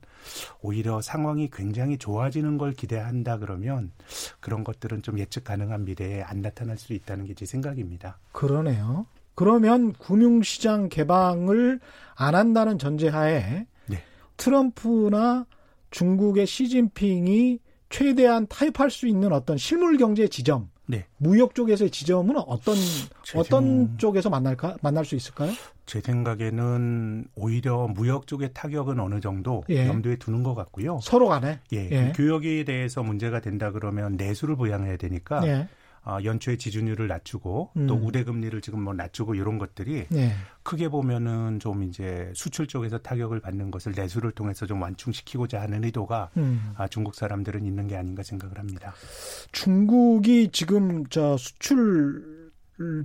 오히려 상황이 굉장히 좋아지는 걸 기대한다 그러면 그런 것들은 좀 예측 가능한 미래에 안 나타날 수 있다는 게 제 생각입니다. 그러네요. 그러면 금융시장 개방을 안 한다는 전제하에 네. 트럼프나 중국의 시진핑이 최대한 타협할 수 있는 어떤 실물 경제 지점, 네. 무역 쪽에서의 지점은 어떤 제 어떤 생- 쪽에서 만날까 만날 수 있을까요? 제 생각에는 오히려 무역 쪽의 타격은 어느 정도 예. 염두에 두는 것 같고요. 서로 간에. 예, 예. 교역에 대해서 문제가 된다 그러면 내수를 보양해야 되니까 예. 아, 연초에 지준율을 낮추고 음. 또 우대 금리를 지금 뭐 낮추고 이런 것들이 예. 크게 보면은 좀 이제 수출 쪽에서 타격을 받는 것을 내수를 통해서 좀 완충시키고자 하는 의도가 음. 아, 중국 사람들은 있는 게 아닌가 생각을 합니다. 중국이 지금 저 수출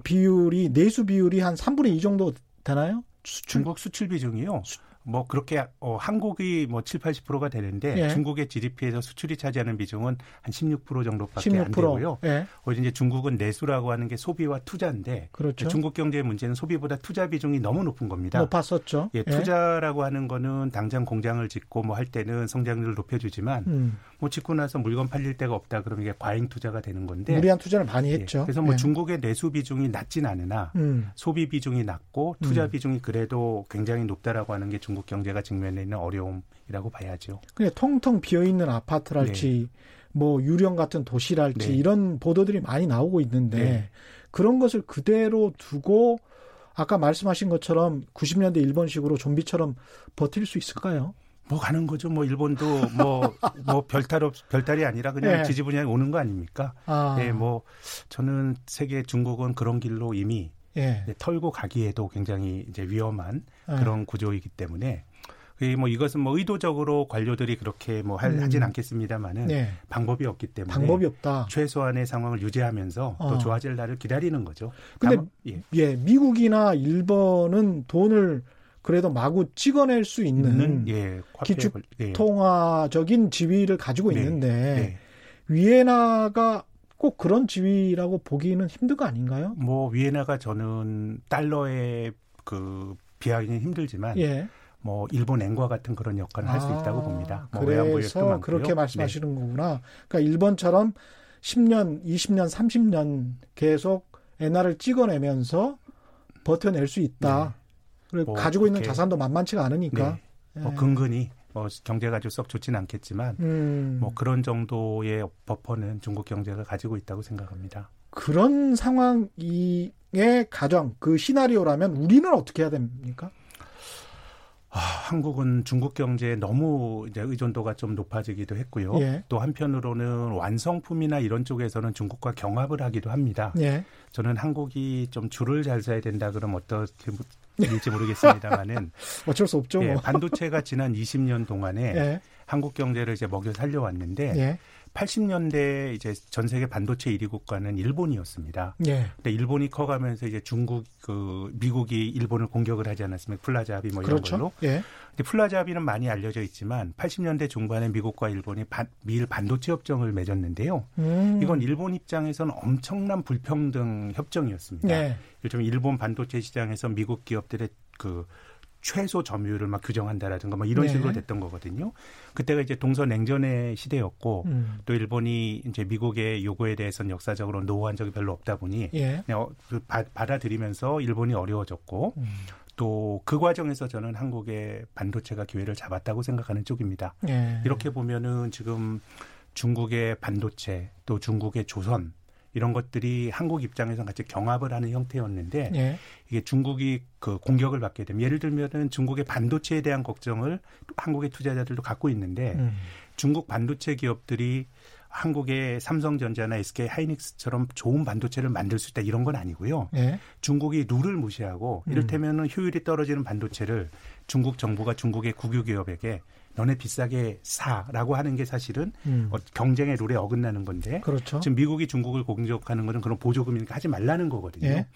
비율이 내수 비율이 한 3분의 2 정도 되나요? 수출? 중국 수출 비중이요. 수, 뭐 그렇게 어, 한국이 뭐 7, 80%가 되는데 예. 중국의 GDP에서 수출이 차지하는 비중은 한 16% 정도밖에 16%. 안 되고요. 예. 오히려 이제 중국은 내수라고 하는 게 소비와 투자인데 그렇죠. 중국 경제의 문제는 소비보다 투자 비중이 너무 높은 겁니다. 높았었죠. 예, 투자라고 하는 거는 당장 공장을 짓고 뭐 할 때는 성장률을 높여주지만 음. 뭐 짓고 나서 물건 팔릴 데가 없다 그러면 이게 과잉 투자가 되는 건데 무리한 투자를 많이 했죠. 예, 그래서 뭐 예. 중국의 내수 비중이 낮진 않으나 음. 소비 비중이 낮고 투자 음. 비중이 그래도 굉장히 높다라고 하는 게 중국 경제가 직면해 있는 어려움이라고 봐야죠. 그냥 통통 비어 있는 아파트랄지 네. 뭐 유령 같은 도시랄지 네. 이런 보도들이 많이 나오고 있는데 네. 그런 것을 그대로 두고 아까 말씀하신 것처럼 90년대 일본식으로 좀비처럼 버틸 수 있을까요? 뭐 가는 거죠. 뭐 일본도 뭐 뭐 별탈 없 별탈이 아니라 그냥 예. 지지분양이 오는 거 아닙니까? 아. 예, 뭐 저는 세계 중국은 그런 길로 이미 예. 털고 가기에도 굉장히 이제 위험한 예. 그런 구조이기 때문에 뭐 이것은 뭐 의도적으로 관료들이 그렇게 뭐 할, 음. 하진 않겠습니다만은 네. 방법이 없기 때문에 방법이 없다. 최소한의 상황을 유지하면서 어. 또 좋아질 날을 기다리는 거죠. 근데 다만, 예. 예. 미국이나 일본은 돈을 그래도 마구 찍어낼 수 있는, 예, 기축통화적인 예. 지위를 가지고 네. 있는데 네. 위에나가 꼭 그런 지위라고 보기는 힘든 거 아닌가요? 뭐 위에나가 저는 달러에 그 비하기는 힘들지만 예. 뭐 일본 엔과 같은 그런 역할을 아, 할수 있다고 봅니다. 뭐 그래서 그렇게 말씀하시는 네. 거구나. 그러니까 일본처럼 10년, 20년, 30년 계속 엔화를 찍어내면서 버텨낼 수 있다. 네. 그리고 뭐 가지고 있는 자산도 만만치가 않으니까. 네. 뭐 예. 근근히 뭐 경제가 썩 좋지는 않겠지만 음. 뭐 그런 정도의 버퍼는 중국 경제가 가지고 있다고 생각합니다. 그런 상황의 가정 그 시나리오라면 우리는 어떻게 해야 됩니까? 아, 한국은 중국 경제에 너무 이제 의존도가 좀 높아지기도 했고요. 예. 또 한편으로는 완성품이나 이런 쪽에서는 중국과 경합을 하기도 합니다. 예. 저는 한국이 좀 줄을 잘 서야 된다 그러면 어떻게 일지 모르겠습니다만은 어쩔 수 없죠. 예, 반도체가 지난 20년 동안에 예. 한국 경제를 이제 먹여 살려왔는데 예. 80년대 이제 전 세계 반도체 1위 국가는 일본이었습니다. 예. 근데 일본이 커가면서 이제 중국 그 미국이 일본을 공격을 하지 않았습니까? 플라자 합의 뭐 이런 그렇죠? 걸로. 예. 근데 플라자 합의는 많이 알려져 있지만 80년대 중반에 미국과 일본이 반, 미일 반도체 협정을 맺었는데요. 음. 이건 일본 입장에서는 엄청난 불평등 협정이었습니다. 예. 요즘 일본 반도체 시장에서 미국 기업들의 그 최소 점유율을 막 규정한다라든가 뭐 이런 네. 식으로 됐던 거거든요. 그때가 이제 동서 냉전의 시대였고 음. 또 일본이 이제 미국의 요구에 대해서는 역사적으로 노후한 적이 별로 없다 보니 예. 그냥 어, 그 받아들이면서 일본이 어려워졌고 음. 또그 과정에서 저는 한국의 반도체가 기회를 잡았다고 생각하는 쪽입니다. 예. 이렇게 보면은 지금 중국의 반도체 또 중국의 조선 이런 것들이 한국 입장에서 같이 경합을 하는 형태였는데 예. 이게 중국이 그 공격을 받게 되면 예를 들면은 중국의 반도체에 대한 걱정을 한국의 투자자들도 갖고 있는데 음. 중국 반도체 기업들이 한국의 삼성전자나 SK 하이닉스처럼 좋은 반도체를 만들 수 있다 이런 건 아니고요. 예. 중국이 룰을 무시하고 음. 이를테면은 효율이 떨어지는 반도체를 중국 정부가 중국의 국유 기업에게 너네 비싸게 사라고 하는 게 사실은 음. 어, 경쟁의 룰에 어긋나는 건데 그렇죠. 지금 미국이 중국을 공격하는 것은 그런 보조금이니까 하지 말라는 거거든요. 예.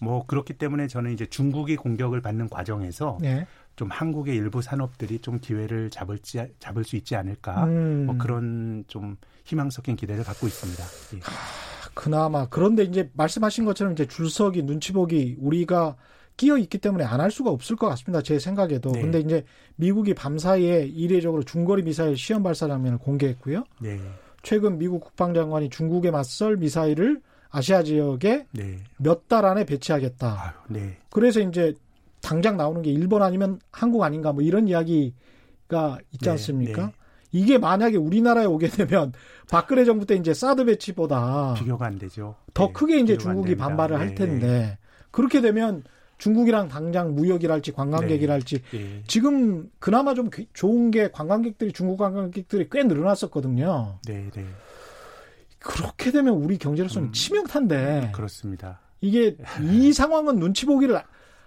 뭐 그렇기 때문에 저는 이제 중국이 공격을 받는 과정에서 예. 좀 한국의 일부 산업들이 좀 기회를 잡을지 잡을 수 있지 않을까 음. 뭐 그런 좀 희망 섞인 기대를 갖고 있습니다. 예. 하, 그나마 그런데 이제 말씀하신 것처럼 이제 줄서기 눈치 보기 우리가 끼어 있기 때문에 안 할 수가 없을 것 같습니다. 제 생각에도. 네. 근데 이제 미국이 밤사이에 이례적으로 중거리 미사일 시험 발사 장면을 공개했고요. 네. 최근 미국 국방장관이 중국에 맞설 미사일을 아시아 지역에 네. 몇달 안에 배치하겠다. 아유, 네. 그래서 이제 당장 나오는 게 일본 아니면 한국 아닌가 뭐 이런 이야기가 있지 네, 않습니까? 네. 이게 만약에 우리나라에 오게 되면 박근혜 정부 때 이제 사드 배치보다 비교가 안 되죠. 더 네, 크게 이제 중국이 반발을 할 텐데 그렇게 되면 중국이랑 당장 무역이랄지 관광객이랄지 네. 네. 지금 그나마 좀 좋은 게 관광객들이 중국 관광객들이 꽤 늘어났었거든요. 네, 네. 그렇게 되면 우리 경제로서는 음, 치명타인데. 그렇습니다. 이게 이 상황은 눈치 보기를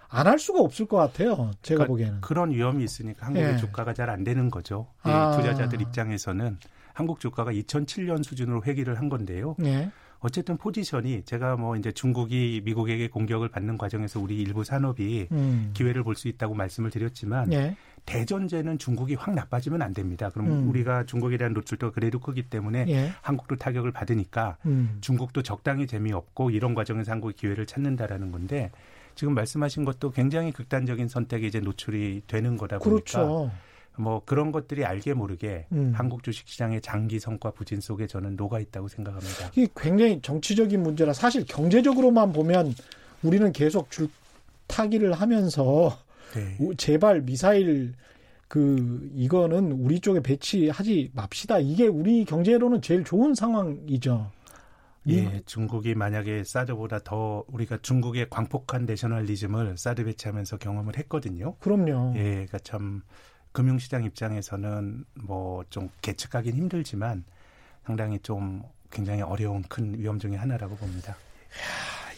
안 할 수가 없을 것 같아요. 제가 그러니까 보기에는. 그런 위험이 있으니까 한국의 네. 주가가 잘 안 되는 거죠. 아. 투자자들 입장에서는 한국 주가가 2007년 수준으로 회귀를 한 건데요. 네. 어쨌든 포지션이 제가 뭐 이제 중국이 미국에게 공격을 받는 과정에서 우리 일부 산업이 음. 기회를 볼 수 있다고 말씀을 드렸지만 예. 대전제는 중국이 확 나빠지면 안 됩니다. 그럼 음. 우리가 중국에 대한 노출도가 그래도 크기 때문에 예. 한국도 타격을 받으니까 음. 중국도 적당히 재미없고 이런 과정에서 한국이 기회를 찾는다라는 건데 지금 말씀하신 것도 굉장히 극단적인 선택에 이제 노출이 되는 거다 보니까 그렇죠. 뭐 그런 것들이 알게 모르게 음. 한국 주식 시장의 장기 성과 부진 속에 저는 녹아 있다고 생각합니다. 이게 굉장히 정치적인 문제라 사실 경제적으로만 보면 우리는 계속 줄 타기를 하면서 네. 제발 미사일 그 이거는 우리 쪽에 배치하지 맙시다. 이게 우리 경제로는 제일 좋은 상황이죠. 예, 중국이 만약에 사드보다 더 우리가 중국의 광폭한 내셔널리즘을 사드 배치하면서 경험을 했거든요. 그럼요. 예, 그러니까 참 금융시장 입장에서는 뭐좀 계측하긴 힘들지만 상당히 좀 굉장히 어려운 큰 위험 중의 하나라고 봅니다.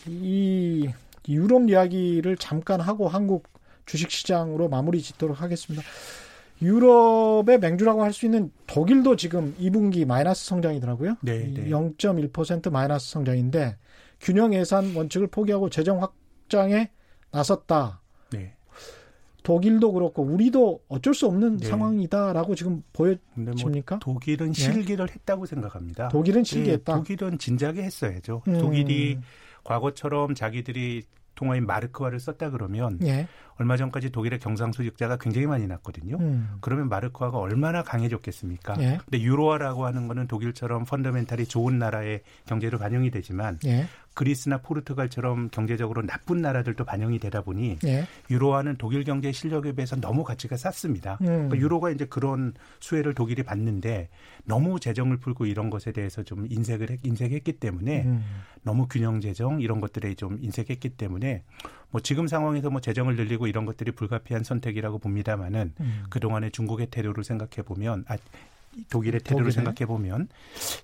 이 유럽 이야기를 잠깐 하고 한국 주식시장으로 마무리 짓도록 하겠습니다. 유럽의 맹주라고 할 수 있는 독일도 지금 2분기 마이너스 성장이더라고요. 네, 네. 0.1% 마이너스 성장인데 균형 예산 원칙을 포기하고 재정 확장에 나섰다. 네. 독일도 그렇고 우리도 어쩔 수 없는 네. 상황이다라고 지금 뭐 보여집니까? 뭐 독일은 네. 실기를 네. 했다고 생각합니다. 독일은 실기했다. 네, 독일은 진작에 했어야죠. 음. 독일이 과거처럼 자기들이 통화인 마르크화를 썼다 그러면 예. 얼마 전까지 독일의 경상수직자가 굉장히 많이 났거든요. 음. 그러면 마르크화가 얼마나 강해졌겠습니까? 예. 근데 유로화라고 하는 거는 독일처럼 펀더멘탈이 좋은 나라의 경제로 반영이 되지만 예. 그리스나 포르투갈처럼 경제적으로 나쁜 나라들도 반영이 되다 보니 예. 유로화는 독일 경제 실력에 비해서 너무 가치가 쌌습니다. 음. 그러니까 유로가 이제 그런 수혜를 독일이 받는데 너무 재정을 풀고 이런 것에 대해서 좀 인색을 했, 인색했기 때문에 음. 너무 균형 재정 이런 것들에 좀 인색했기 때문에 뭐 지금 상황에서 뭐 재정을 늘리고 이런 것들이 불가피한 선택이라고 봅니다만은 음. 그 동안의 중국의 태도를 생각해 보면 아 독일의 태도를 생각해 보면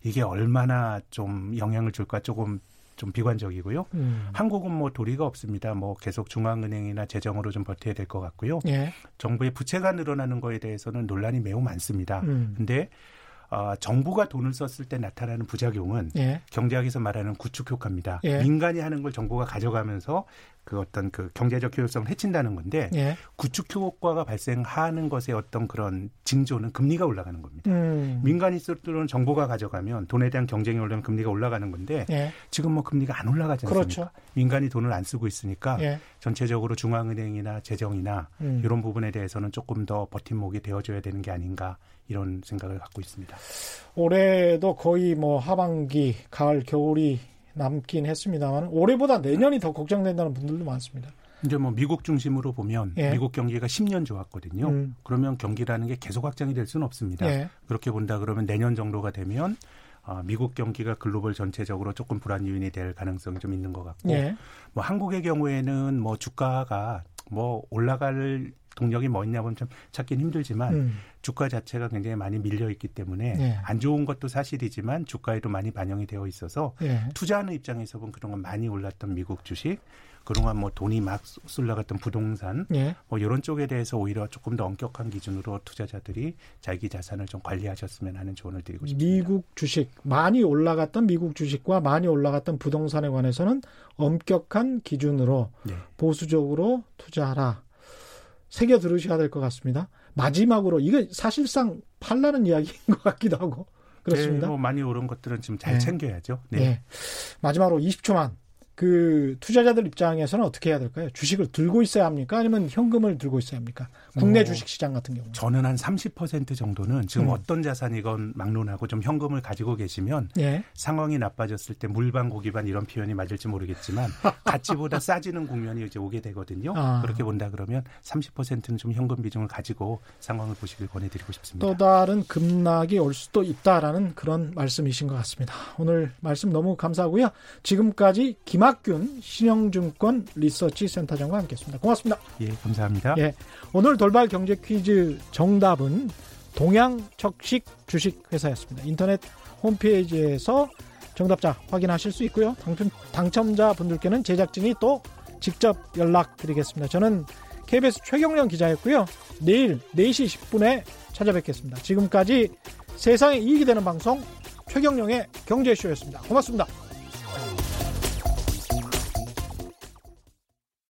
이게 얼마나 좀 영향을 줄까 조금 좀 비관적이고요. 음. 한국은 뭐 도리가 없습니다. 뭐 계속 중앙은행이나 재정으로 좀 버텨야 될 것 같고요. 예. 정부의 부채가 늘어나는 거에 대해서는 논란이 매우 많습니다. 음. 근데 어, 정부가 돈을 썼을 때 나타나는 부작용은 예. 경제학에서 말하는 구축 효과입니다. 예. 민간이 하는 걸 정부가 가져가면서 그 어떤 그 경제적 효율성을 해친다는 건데 예. 구축 효과가 발생하는 것의 어떤 그런 징조는 금리가 올라가는 겁니다. 음. 민간이 쓸 돈은 정부가 가져가면 돈에 대한 경쟁이 올라면 금리가 올라가는 건데 예. 지금 뭐 금리가 안 올라가지 않습니까? 그렇죠. 민간이 돈을 안 쓰고 있으니까 예. 전체적으로 중앙은행이나 재정이나 음. 이런 부분에 대해서는 조금 더 버팀목이 되어줘야 되는 게 아닌가 이런 생각을 갖고 있습니다. 올해도 거의 뭐 하반기, 가을, 겨울이 남긴 했습니다만 올해보다 내년이 더 걱정된다는 분들도 많습니다. 이제 뭐 미국 중심으로 보면 예. 미국 경기가 10년 좋았거든요. 음. 그러면 경기라는 게 계속 확장이 될 수는 없습니다. 예. 그렇게 본다 그러면 내년 정도가 되면 어, 미국 경기가 글로벌 전체적으로 조금 불안 요인이 될 가능성이 좀 있는 것 같고, 예. 뭐 한국의 경우에는 뭐 주가가 뭐 올라갈 동력이 뭐 있냐면 좀 찾긴 힘들지만 음. 주가 자체가 굉장히 많이 밀려 있기 때문에 네. 안 좋은 것도 사실이지만 주가에도 많이 반영이 되어 있어서 네. 투자하는 입장에서 보면 그동안 많이 올랐던 미국 주식 그동안 뭐 돈이 막 쏠라갔던 부동산 네. 뭐 이런 쪽에 대해서 오히려 조금 더 엄격한 기준으로 투자자들이 자기 자산을 좀 관리하셨으면 하는 조언을 드리고 싶습니다. 미국 주식 많이 올라갔던 미국 주식과 많이 올라갔던 부동산에 관해서는 엄격한 기준으로 네. 보수적으로 투자하라. 새겨 들으셔야 될 것 같습니다. 마지막으로 이게 사실상 팔라는 이야기인 것 같기도 하고 그렇습니다. 네, 뭐 많이 오른 것들은 지금 잘 네. 챙겨야죠. 네. 네. 마지막으로 20초만 그 투자자들 입장에서는 어떻게 해야 될까요? 주식을 들고 있어야 합니까? 아니면 현금을 들고 있어야 합니까? 국내 어, 주식 시장 같은 경우. 저는 한 30% 정도는 지금 음. 어떤 자산이건 막론하고 좀 현금을 가지고 계시면 예. 상황이 나빠졌을 때 물반 고기반 이런 표현이 맞을지 모르겠지만 가치보다 싸지는 국면이 이제 오게 되거든요. 아. 그렇게 본다 그러면 30%는 좀 현금 비중을 가지고 상황을 보시길 권해드리고 싶습니다. 또 다른 급락이 올 수도 있다라는 그런 말씀이신 것 같습니다. 오늘 말씀 너무 감사하고요. 지금까지 김 김학균 신영증권 리서치 센터장과 함께했습니다. 고맙습니다. 예, 감사합니다. 예, 오늘 돌발 경제 퀴즈 정답은 동양척식 주식회사였습니다. 인터넷 홈페이지에서 정답자 확인하실 수 있고요. 당첨, 당첨자 분들께는 제작진이 또 직접 연락드리겠습니다. 저는 KBS 최경련 기자였고요. 내일 4시 10분에 찾아뵙겠습니다. 지금까지 세상에 이익이 되는 방송 최경령의 경제쇼였습니다. 고맙습니다.